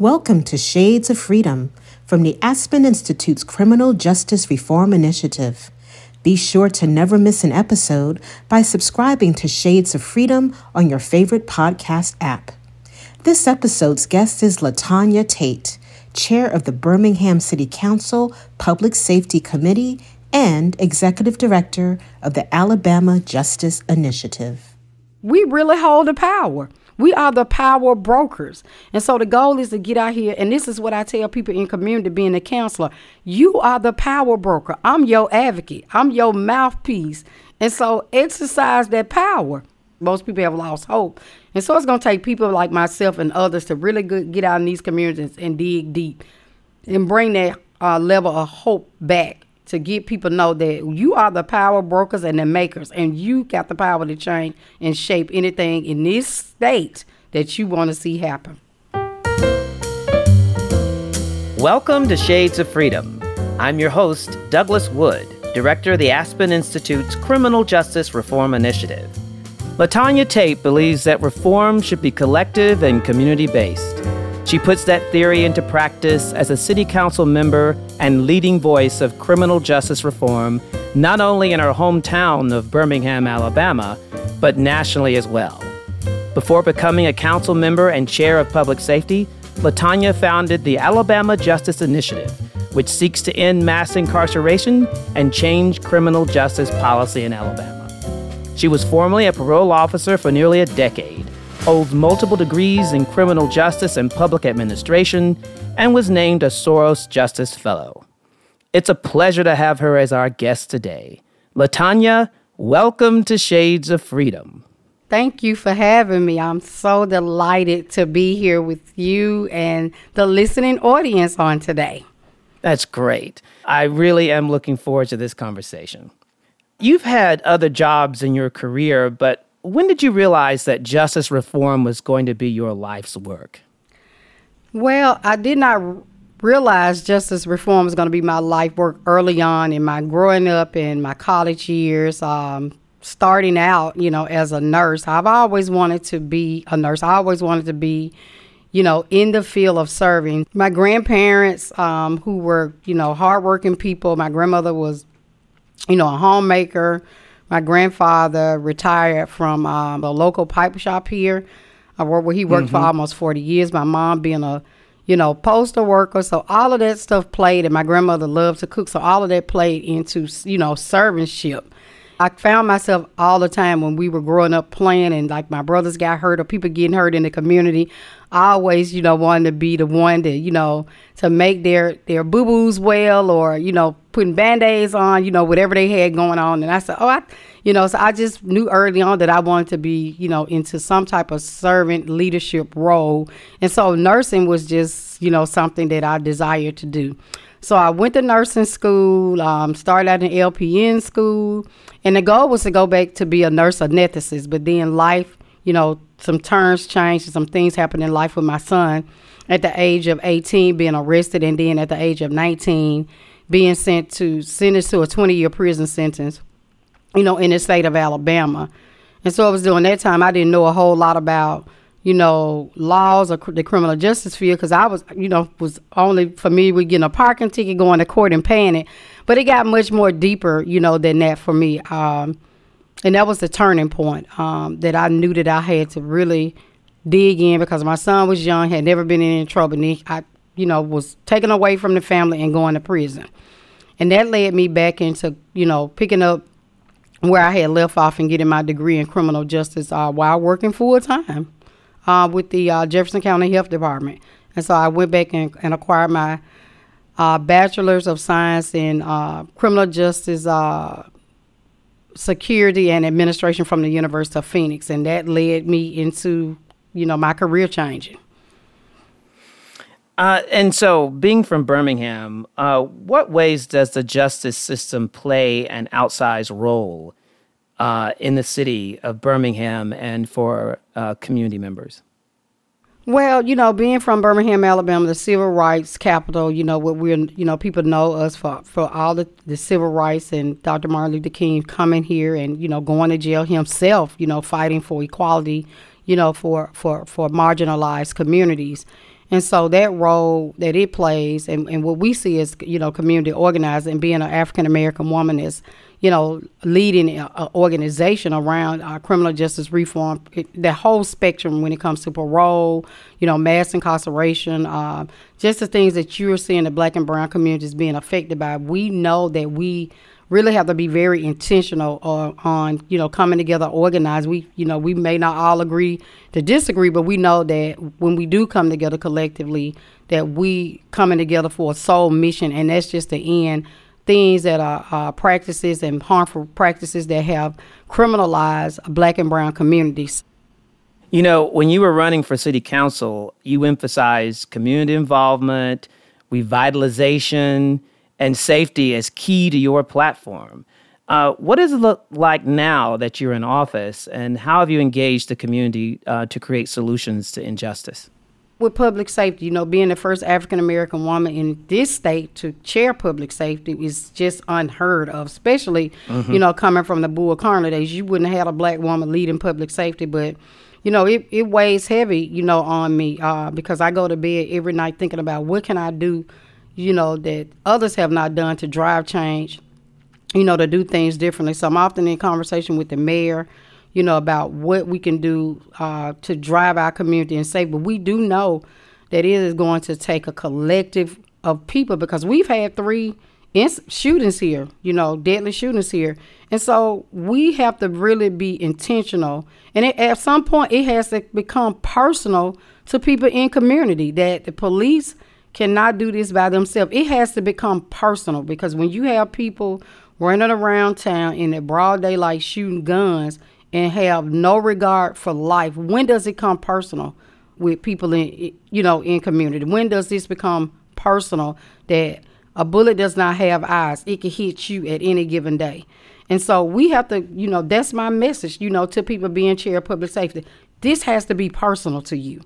Welcome to Shades of Freedom from the Aspen Institute's Criminal Justice Reform Initiative. Be sure to never miss an episode by subscribing to Shades of Freedom on your favorite podcast app. This episode's guest is LaTonya Tate, chair of the Birmingham City Council Public Safety Committee and executive director of the Alabama Justice Initiative. We really hold the power. We are the power brokers. And so the goal is to get out here, and this is what I tell people in community being a counselor. You are the power broker. I'm your advocate. I'm your mouthpiece. And so exercise that power. Most people have lost hope. And so it's going to take people like myself and others to really get out in these communities and dig deep and bring that uh, level of hope back to get people know that you are the power brokers and the makers, and you got the power to change and shape anything in this state that you want to see happen. Welcome to Shades of Freedom. I'm your host, Douglas Wood, Director of the Aspen Institute's Criminal Justice Reform Initiative. LaTonya Tate believes that reform should be collective and community based. She puts that theory into practice as a city council member and leading voice of criminal justice reform, not only in her hometown of Birmingham, Alabama, but nationally as well. Before becoming a council member and chair of public safety, LaTonya founded the Alabama Justice Initiative, which seeks to end mass incarceration and change criminal justice policy in Alabama. She was formerly a parole officer for nearly a decade holds multiple degrees in criminal justice and public administration, and was named a Soros Justice Fellow. It's a pleasure to have her as our guest today. LaTonya, welcome to Shades of Freedom. Thank you for having me. I'm so delighted to be here with you and the listening audience on today. That's great. I really am looking forward to this conversation. You've had other jobs in your career, but when did you realize that justice reform was going to be your life's work? Well, I did not realize justice reform was going to be my life work early on in my growing up in my college years. Um, starting out, you know, as a nurse, I've always wanted to be a nurse. I always wanted to be, you know, in the field of serving. My grandparents, um, who were, you know, hardworking people, my grandmother was, you know, a homemaker my grandfather retired from um, a local pipe shop here, uh, where he worked mm-hmm. for almost 40 years. My mom being a, you know, postal worker. So all of that stuff played, and my grandmother loved to cook. So all of that played into, you know, servantship. I found myself all the time when we were growing up playing and like my brothers got hurt or people getting hurt in the community. Always, you know, wanting to be the one to, you know, to make their their boo boos well or, you know, putting band aids on, you know, whatever they had going on. And I said, Oh, I you know, so I just knew early on that I wanted to be, you know, into some type of servant leadership role. And so nursing was just, you know, something that I desired to do. So I went to nursing school, um, started out in LPN school, and the goal was to go back to be a nurse anesthetist. But then life, you know, some turns changed and some things happened in life with my son. At the age of 18, being arrested, and then at the age of 19, being sent to sentenced to a 20 year prison sentence, you know, in the state of Alabama. And so I was doing that time. I didn't know a whole lot about you know, laws of the criminal justice field because I was, you know, was only familiar with getting a parking ticket, going to court and paying it. But it got much more deeper, you know, than that for me. Um, and that was the turning point um, that I knew that I had to really dig in because my son was young, had never been in any trouble, and he, I, you know, was taken away from the family and going to prison. And that led me back into, you know, picking up where I had left off and getting my degree in criminal justice uh, while working full time uh, with the uh, Jefferson County Health Department. And so I went back and, and acquired my uh, Bachelor's of Science in uh, Criminal Justice uh, Security and Administration from the University of Phoenix. And that led me into, you know, my career changing. Uh, and so, being from Birmingham, uh, what ways does the justice system play an outsized role uh, in the city of Birmingham and for uh, community members? Well, you know, being from Birmingham, Alabama, the civil rights capital, you know, what we're, you know, people know us for, for all the, the civil rights and Dr. Martin Luther King coming here and, you know, going to jail himself, you know, fighting for equality, you know, for, for, for marginalized communities. And so that role that it plays and, and what we see as, you know, community organizing and being an African American woman is, you know, leading an organization around uh, criminal justice reform, it, the whole spectrum when it comes to parole, you know, mass incarceration, uh, just the things that you're seeing the black and brown communities being affected by. We know that we really have to be very intentional on, on you know coming together organized we you know we may not all agree to disagree but we know that when we do come together collectively that we coming together for a sole mission and that's just to end things that are practices and harmful practices that have criminalized black and brown communities you know when you were running for city council you emphasized community involvement revitalization and safety as key to your platform. Uh, what does it look like now that you're in office, and how have you engaged the community uh, to create solutions to injustice? With public safety, you know, being the first African American woman in this state to chair public safety is just unheard of, especially, mm-hmm. you know, coming from the Bull Connor days. You wouldn't have had a black woman leading public safety, but you know, it, it weighs heavy, you know, on me uh, because I go to bed every night thinking about what can I do you know, that others have not done to drive change, you know, to do things differently. So I'm often in conversation with the mayor, you know, about what we can do uh, to drive our community and safe. But we do know that it is going to take a collective of people because we've had three ins- shootings here, you know, deadly shootings here. And so we have to really be intentional. And it, at some point, it has to become personal to people in community that the police – cannot do this by themselves. It has to become personal because when you have people running around town in the broad daylight shooting guns and have no regard for life, when does it come personal with people in you know in community? When does this become personal that a bullet does not have eyes? It can hit you at any given day. And so we have to, you know, that's my message, you know, to people being chair of public safety. This has to be personal to you.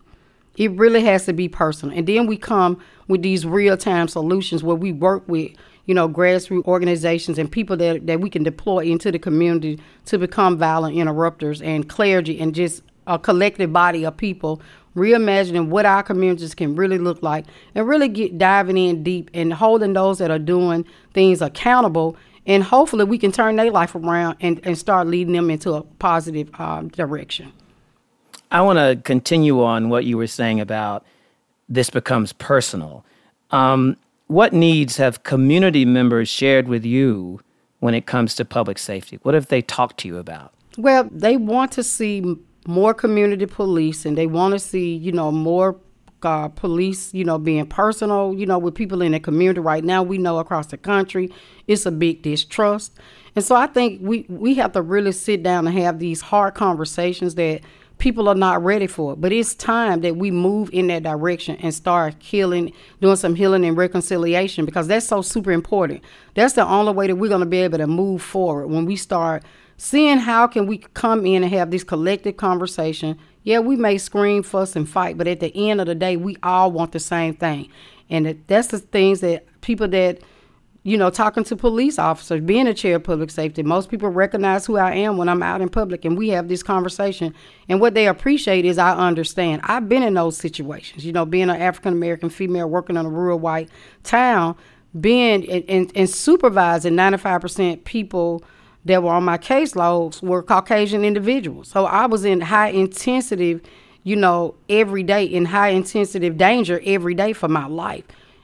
It really has to be personal. And then we come with these real time solutions where we work with, you know, grassroots organizations and people that, that we can deploy into the community to become violent interrupters and clergy and just a collective body of people reimagining what our communities can really look like and really get diving in deep and holding those that are doing things accountable and hopefully we can turn their life around and, and start leading them into a positive uh, direction I want to continue on what you were saying about this becomes personal. Um, what needs have community members shared with you when it comes to public safety? What have they talked to you about? Well, they want to see more community police and they want to see, you know, more uh, police, you know, being personal, you know, with people in the community right now. We know across the country it's a big distrust. And so I think we, we have to really sit down and have these hard conversations that people are not ready for it. But it's time that we move in that direction and start healing, doing some healing and reconciliation because that's so super important. That's the only way that we're going to be able to move forward when we start seeing how can we come in and have this collective conversation. Yeah, we may scream, fuss, and fight, but at the end of the day, we all want the same thing. And that's the things that people that you know, talking to police officers, being a chair of public safety, most people recognize who I am when I'm out in public and we have this conversation. And what they appreciate is I understand. I've been in those situations, you know, being an African American female working in a rural white town, being and, and, and supervising 95% people that were on my caseloads were Caucasian individuals. So I was in high intensity, you know, every day, in high intensity danger every day for my life.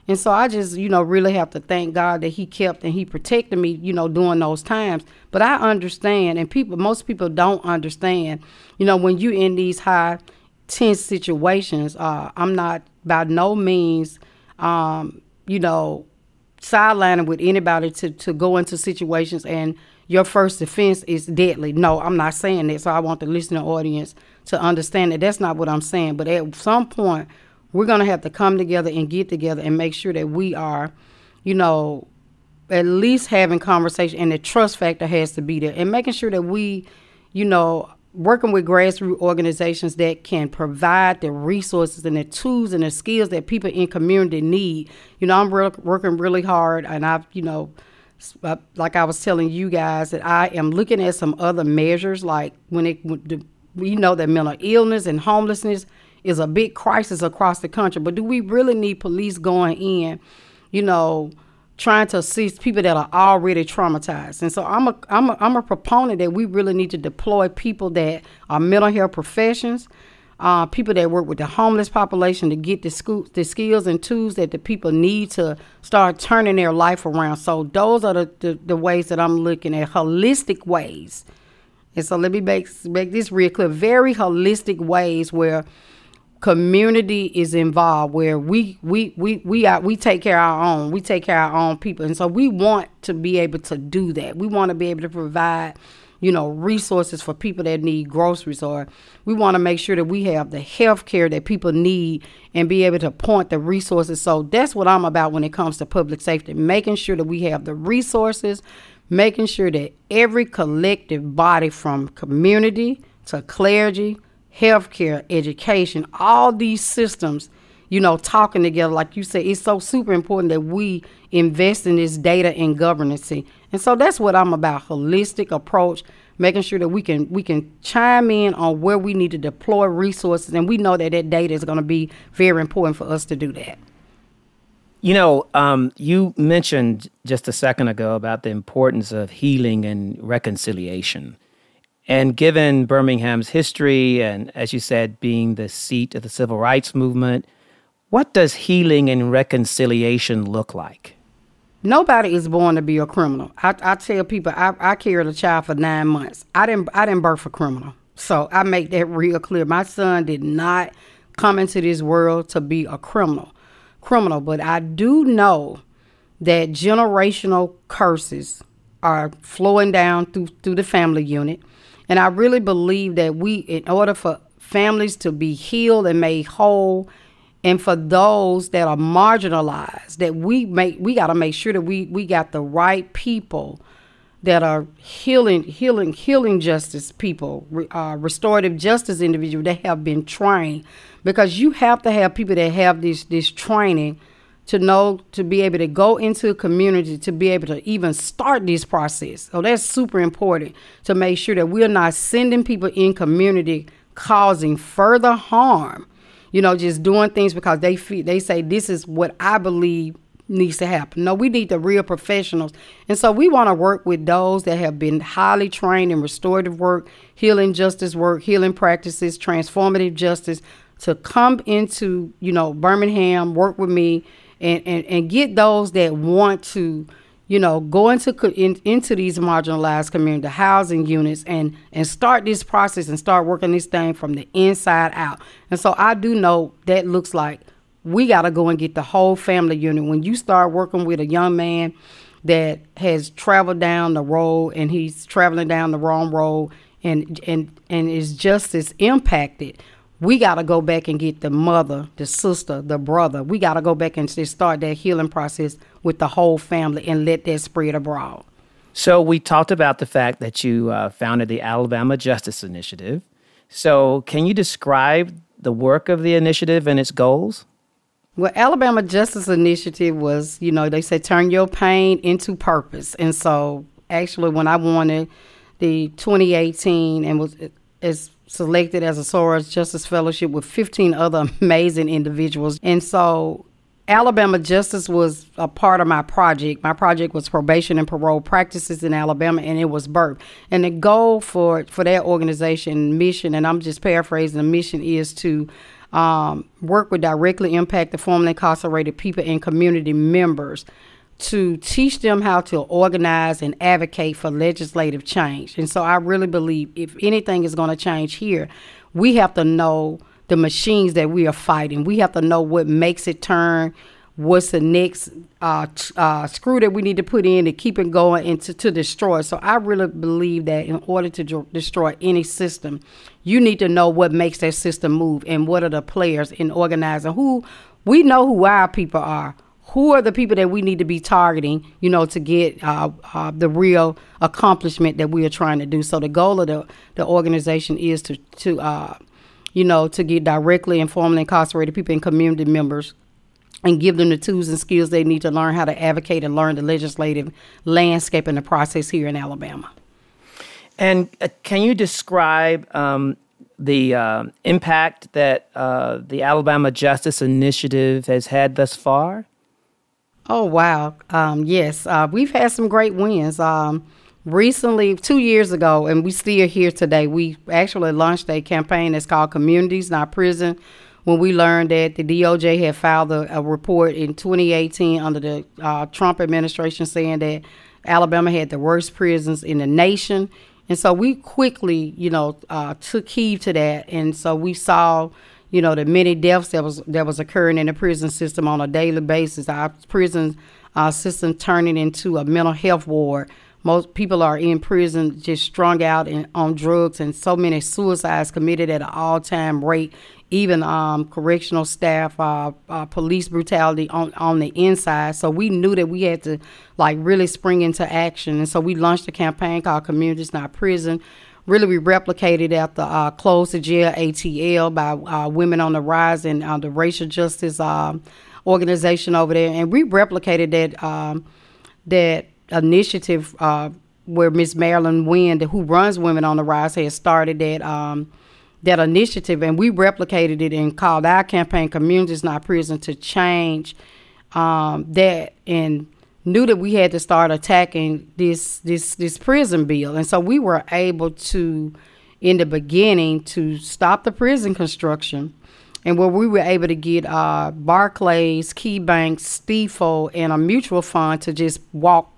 And so I just, you know, really have to thank God that He kept and He protected me, you know, during those times. But I understand, and people, most people don't understand, you know, when you in these high tense situations, uh, I'm not by no means, um, you know, sidelining with anybody to, to go into situations and your first defense is deadly. No, I'm not saying that. So I want the listening audience to understand that that's not what I'm saying. But at some point, we're going to have to come together and get together and make sure that we are, you know, at least having conversation and the trust factor has to be there and making sure that we, you know, working with grassroots organizations that can provide the resources and the tools and the skills that people in community need. You know, I'm re- working really hard and I've, you know, uh, like I was telling you guys that I am looking at some other measures like when it, we know that mental illness and homelessness is a big crisis across the country. But do we really need police going in, you know, trying to assist people that are already traumatized? And so I'm a I'm a, I'm a proponent that we really need to deploy people that are mental health professions. Uh, people that work with the homeless population to get the, school, the skills and tools that the people need to start turning their life around. So those are the, the, the ways that I'm looking at holistic ways and so let me make, make this real clear very holistic ways where community is involved where we we we we are, we take care of our own. We take care of our own people. And so we want to be able to do that. We want to be able to provide you know resources for people that need groceries or we want to make sure that we have the health care that people need and be able to point the resources. So that's what i'm about when it comes to public safety making sure that we have the resources making sure that every collective body from community to clergy, healthcare, education, all these systems, you know, talking together, like you said, it's so super important that we invest in this data and governance. And so that's what I'm about, holistic approach, making sure that we can we can chime in on where we need to deploy resources and we know that that data is going to be very important for us to do that. You know, um, you mentioned just a second ago about the importance of healing and reconciliation. And given Birmingham's history, and as you said, being the seat of the civil rights movement, what does healing and reconciliation look like? Nobody is born to be a criminal. I, I tell people I, I carried a child for nine months. I didn't I didn't birth a criminal. So I make that real clear. My son did not come into this world to be a criminal criminal, but I do know that generational curses are flowing down through through the family unit. And I really believe that we in order for families to be healed and made whole and for those that are marginalized that we make we got to make sure that we we got the right people that are healing healing healing justice people uh, restorative justice individuals that have been trained. Because you have to have people that have this this training to know to be able to go into a community to be able to even start this process. So that's super important to make sure that we're not sending people in community causing further harm. You know, just doing things because they feel they say this is what I believe needs to happen. No, we need the real professionals. And so we want to work with those that have been highly trained in restorative work, healing justice work, healing practices, transformative justice to come into, you know, Birmingham, work with me and, and, and get those that want to, you know, go into in, into these marginalized community housing units and and start this process and start working this thing from the inside out. And so I do know that looks like we got to go and get the whole family unit. When you start working with a young man that has traveled down the road and he's traveling down the wrong road and and and is just as impacted we got to go back and get the mother, the sister, the brother. We got to go back and start that healing process with the whole family and let that spread abroad. So, we talked about the fact that you uh, founded the Alabama Justice Initiative. So, can you describe the work of the initiative and its goals? Well, Alabama Justice Initiative was, you know, they said turn your pain into purpose. And so, actually, when I wanted the 2018 and was as selected as a Soros Justice Fellowship with 15 other amazing individuals. And so Alabama Justice was a part of my project. My project was probation and parole practices in Alabama, and it was birth. And the goal for for that organization mission, and I'm just paraphrasing, the mission is to um, work with directly impact the formerly incarcerated people and community members to teach them how to organize and advocate for legislative change. And so I really believe if anything is going to change here, we have to know the machines that we are fighting. We have to know what makes it turn, what's the next uh, uh, screw that we need to put in to keep it going and to, to destroy. So I really believe that in order to destroy any system, you need to know what makes that system move and what are the players in organizing. Who we know who our people are who are the people that we need to be targeting, you know, to get uh, uh, the real accomplishment that we are trying to do. So the goal of the, the organization is to, to uh, you know, to get directly and formally incarcerated people and community members and give them the tools and skills they need to learn how to advocate and learn the legislative landscape and the process here in Alabama. And uh, can you describe um, the uh, impact that uh, the Alabama Justice Initiative has had thus far? Oh wow! Um, yes, uh, we've had some great wins. Um, recently, two years ago, and we still here today. We actually launched a campaign that's called "Communities Not Prison." When we learned that the DOJ had filed a, a report in 2018 under the uh, Trump administration saying that Alabama had the worst prisons in the nation, and so we quickly, you know, uh, took heed to that, and so we saw you know, the many deaths that was that was occurring in the prison system on a daily basis. Our prison uh, system turning into a mental health ward. Most people are in prison just strung out on drugs, and so many suicides committed at an all-time rate. Even um, correctional staff, uh, uh, police brutality on on the inside. So we knew that we had to like really spring into action, and so we launched a campaign called "Communities Not Prison." Really we replicated at the uh, Close the Jail ATL by uh, Women on the Rise and uh, the Racial Justice um, organization over there, and we replicated that um, that initiative uh, where Miss Marilynn Winn, who runs Women on the Rise, has started that um, that initiative, and we replicated it and called our campaign "Communities Not Prison" to change um, that. And knew that we had to start attacking this this this prison bill, and so we were able to, in the beginning, to stop the prison construction, and where we were able to get uh, Barclays, KeyBank, Stifel, and a mutual fund to just walk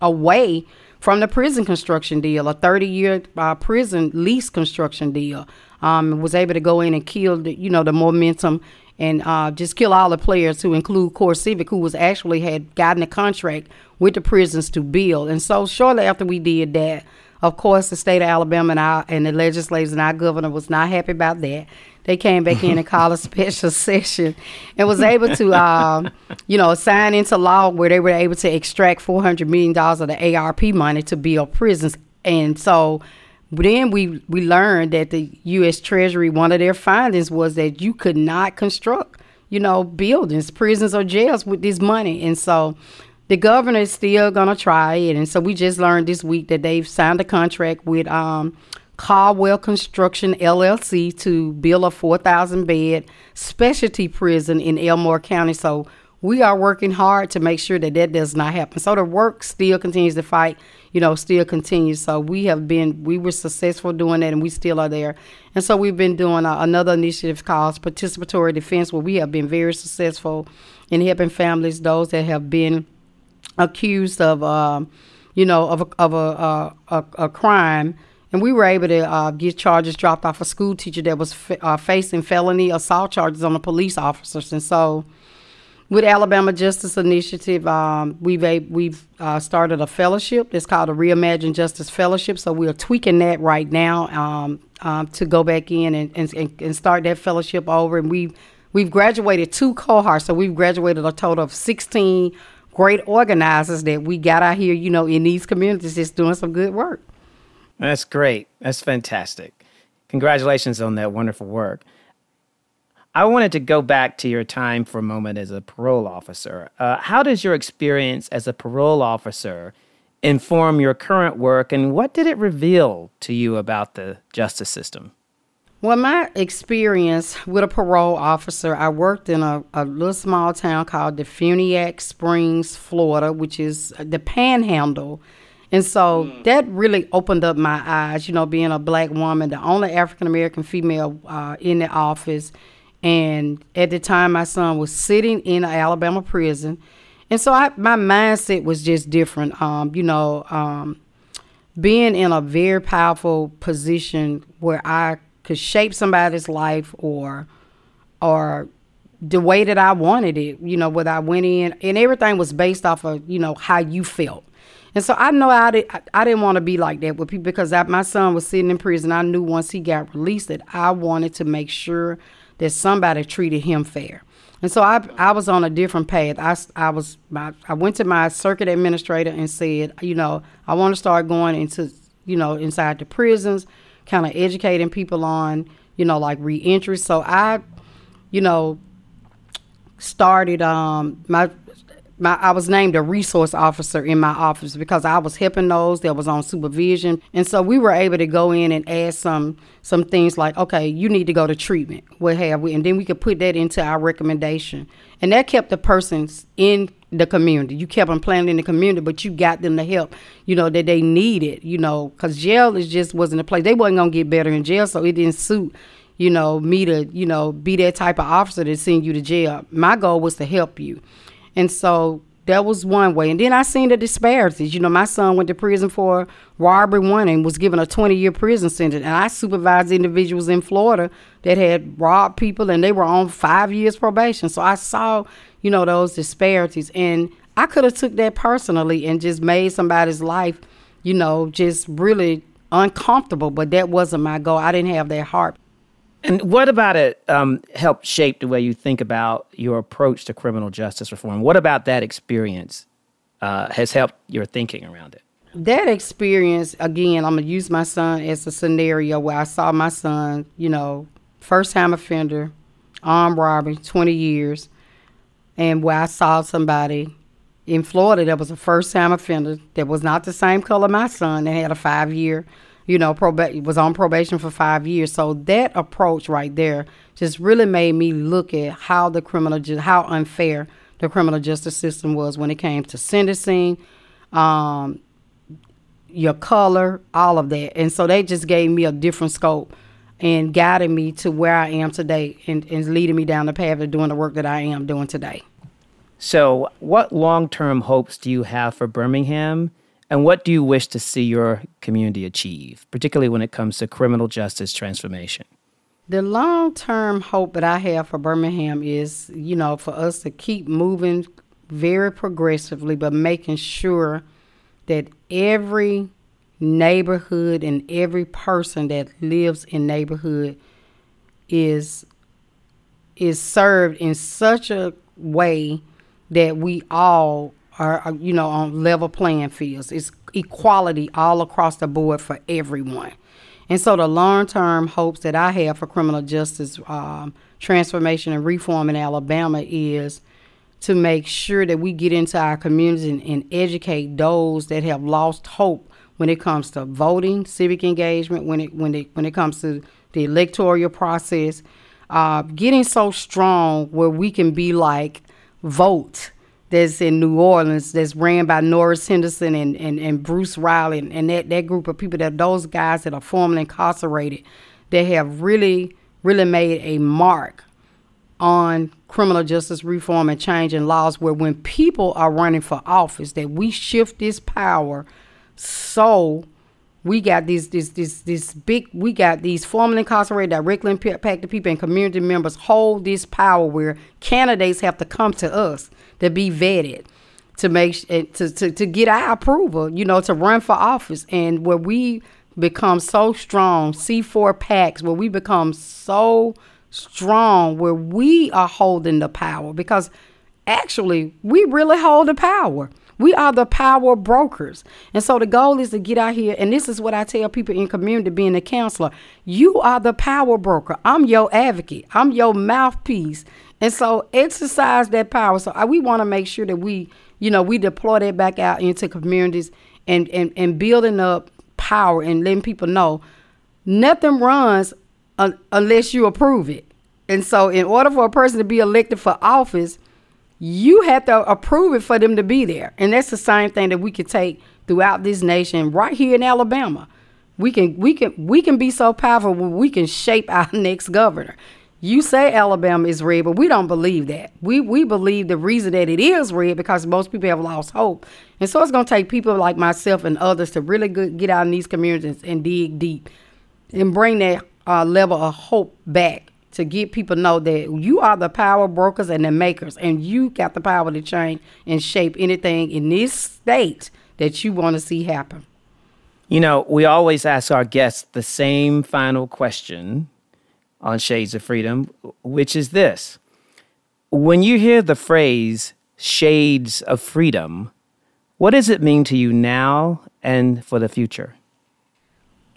away from the prison construction deal, a 30 year uh, prison lease construction deal. Um, was able to go in and kill the, you know the momentum and uh, just kill all the players to include CoreCivic, who was actually had gotten a contract with the prisons to build. And so shortly after we did that, of course, the state of Alabama and, our, and the legislators and our governor was not happy about that. They came back in and called a special session and was able to, um, you know, sign into law where they were able to extract $400 million of the ARP money to build prisons. And so then we we learned that the U.S. Treasury one of their findings was that you could not construct, you know, buildings, prisons, or jails with this money, and so the governor is still gonna try it. And so we just learned this week that they've signed a contract with um, Caddell Construction LLC to build a 4,000 bed specialty prison in Elmore County. So we are working hard to make sure that that does not happen. So the work still continues to fight you know, still continues. So we have been, we were successful doing that, and we still are there. And so we've been doing a, another initiative called Participatory Defense, where we have been very successful in helping families, those that have been accused of, um, you know, of a, of a, a, a crime. And we were able to uh, get charges dropped off a school teacher that was f- uh, facing felony assault charges on the police officers. And so, with Alabama Justice Initiative, um, we've a, we've uh, started a fellowship. It's called a Reimagine Justice Fellowship. So we are tweaking that right now um, um, to go back in and, and, and start that fellowship over. And we've we've graduated two cohorts. So we've graduated a total of sixteen great organizers that we got out here, you know, in these communities, just doing some good work. That's great. That's fantastic. Congratulations on that wonderful work. I wanted to go back to your time for a moment as a parole officer. Uh, how does your experience as a parole officer inform your current work, and what did it reveal to you about the justice system? Well, my experience with a parole officer, I worked in a, a little small town called Defuniak Springs, Florida, which is the panhandle. And so mm. that really opened up my eyes, you know, being a black woman, the only African American female uh, in the office and at the time, my son was sitting in an Alabama prison. And so I, my mindset was just different. Um, you know, um, being in a very powerful position where I could shape somebody's life or, or the way that I wanted it, you know, whether I went in and everything was based off of, you know, how you felt. And so I know I, did, I, I didn't want to be like that with people because I, my son was sitting in prison. I knew once he got released that I wanted to make sure that somebody treated him fair. And so I, I was on a different path. I, I was my, I went to my circuit administrator and said, you know, I want to start going into, you know, inside the prisons, kind of educating people on, you know, like reentry. So I, you know, started um my my I was named a resource officer in my office because I was helping those that was on supervision, and so we were able to go in and add some some things like, okay, you need to go to treatment. What have we? And then we could put that into our recommendation, and that kept the persons in the community. You kept them planted in the community, but you got them the help, you know, that they needed, you know, because jail is just wasn't a place. They wasn't gonna get better in jail, so it didn't suit you know, me to, you know, be that type of officer that send you to jail. My goal was to help you. And so that was one way. And then I seen the disparities. You know, my son went to prison for robbery one and was given a 20 year prison sentence. And I supervised individuals in Florida that had robbed people and they were on five years probation. So I saw, you know, those disparities. And I could have took that personally and just made somebody's life, you know, just really uncomfortable. But that wasn't my goal. I didn't have that heart. And what about it um, helped shape the way you think about your approach to criminal justice reform? What about that experience uh, has helped your thinking around it? That experience, again, I'm going to use my son as a scenario where I saw my son, you know, first time offender, armed robbery, 20 years, and where I saw somebody in Florida that was a first time offender that was not the same color my son that had a five year you know, proba- was on probation for five years. So that approach right there just really made me look at how the criminal, ju- how unfair the criminal justice system was when it came to sentencing, um, your color, all of that. And so they just gave me a different scope and guided me to where I am today and, and leading me down the path of doing the work that I am doing today. So, what long term hopes do you have for Birmingham and what do you wish to see your community achieve, particularly when it comes to criminal justice transformation? The long term hope that I have for Birmingham is, you know, for us to keep moving very progressively, but making sure that every neighborhood and every person that lives in neighborhood is is served in such a way that we all are, you know, on level playing fields. It's equality all across the board for everyone. And so the long term hopes that I have for criminal justice um, transformation and reform in Alabama is to make sure that we get into our communities and, and, educate those that have lost hope when it comes to voting, civic engagement, when it when it when it comes to the electoral process, uh, getting so strong where we can be like vote that's in New Orleans that's ran by Norris Henderson and, and, and Bruce Reilly and, and that, that group of people that those guys that are formerly incarcerated that have really, really made a mark on criminal justice reform and changing laws where when people are running for office that we shift this power so we got these this this this big we got these formerly incarcerated directly impacted people and community members hold this power where candidates have to come to us to be vetted to make to, to, to get our approval, you know, to run for office and where we become so strong, C4 packs where we become so strong, where we are holding the power because actually we really hold the power. We are the power brokers. And so the goal is to get out here. And this is what I tell people in community being a counselor. You are the power broker. I'm your advocate. I'm your mouthpiece. And so exercise that power. So we want to make sure that we, you know, we deploy that back out into communities and, and, and building up power and letting people know nothing runs un- unless you approve it. And so in order for a person to be elected for office, you have to approve it for them to be there. And that's the same thing that we can take throughout this nation right here in Alabama. We can we can we can be so powerful we can shape our next governor. You say Alabama is red, but we don't believe that. We we believe the reason that it is red because most people have lost hope, and so it's going to take people like myself and others to really get out in these communities and dig deep, and bring that uh, level of hope back to get people know that you are the power brokers and the makers, and you got the power to change and shape anything in this state that you want to see happen. You know, we always ask our guests the same final question on Shades of Freedom, which is this. When you hear the phrase shades of freedom, what does it mean to you now and for the future?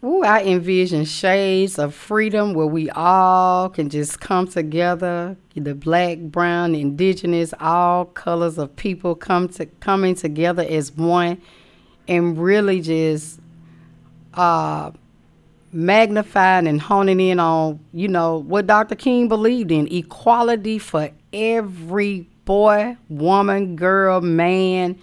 Ooh, I envision shades of freedom where we all can just come together. The black, brown, indigenous, all colors of people come to coming together as one, and really just uh, magnifying and honing in on, you know, what Dr. King believed in: equality for every boy, woman, girl, man.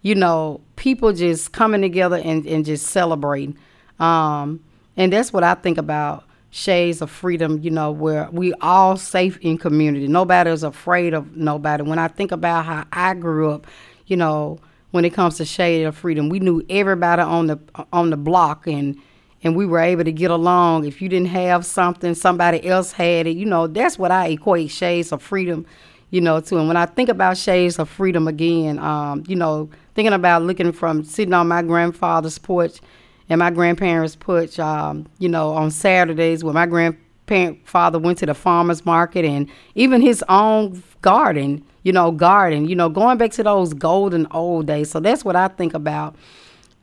You know, people just coming together and, and just celebrating. Um, and that's what I think about shades of freedom, you know, where we all safe in community. Nobody is afraid of nobody. When I think about how I grew up, you know, when it comes to shade of freedom, we knew everybody on the on the block and and we were able to get along. If you didn't have something, somebody else had it. You know, that's what I equate shades of freedom, you know, to. And when I think about shades of freedom again, um, you know, thinking about looking from sitting on my grandfather's porch and my grandparents put, um, you know, on Saturdays when my grandparent father went to the farmer's market and even his own garden, you know, garden, you know, going back to those golden old days. So that's what I think about,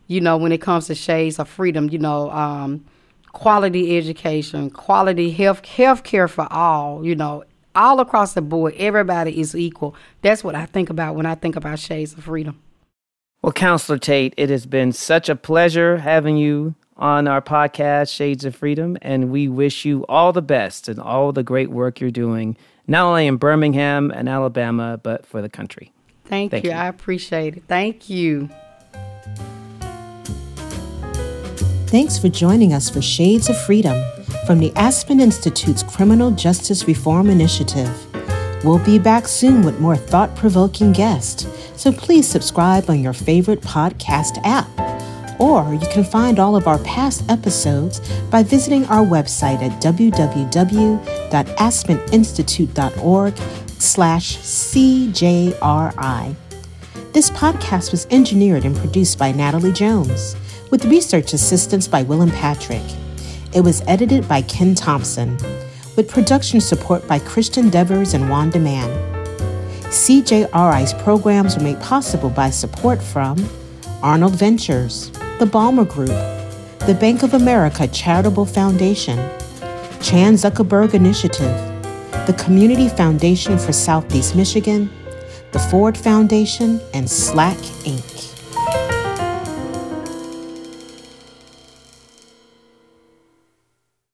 you know, when it comes to shades of freedom, you know, um, quality education, quality health, health care for all, you know, all across the board, everybody is equal. That's what I think about when I think about shades of freedom. Well, Counselor Tate, it has been such a pleasure having you on our podcast, Shades of Freedom, and we wish you all the best and all the great work you're doing, not only in Birmingham and Alabama, but for the country. Thank, Thank you. you. I appreciate it. Thank you. Thanks for joining us for Shades of Freedom from the Aspen Institute's Criminal Justice Reform Initiative. We'll be back soon with more thought provoking guests so please subscribe on your favorite podcast app. Or you can find all of our past episodes by visiting our website at www.aspeninstitute.org slash CJRI. This podcast was engineered and produced by Natalie Jones, with research assistance by Willem Patrick. It was edited by Ken Thompson, with production support by Christian Devers and Wanda Mann. CJRI's programs were made possible by support from Arnold Ventures, the Ballmer Group, the Bank of America Charitable Foundation, Chan Zuckerberg Initiative, the Community Foundation for Southeast Michigan, the Ford Foundation, and Slack Inc.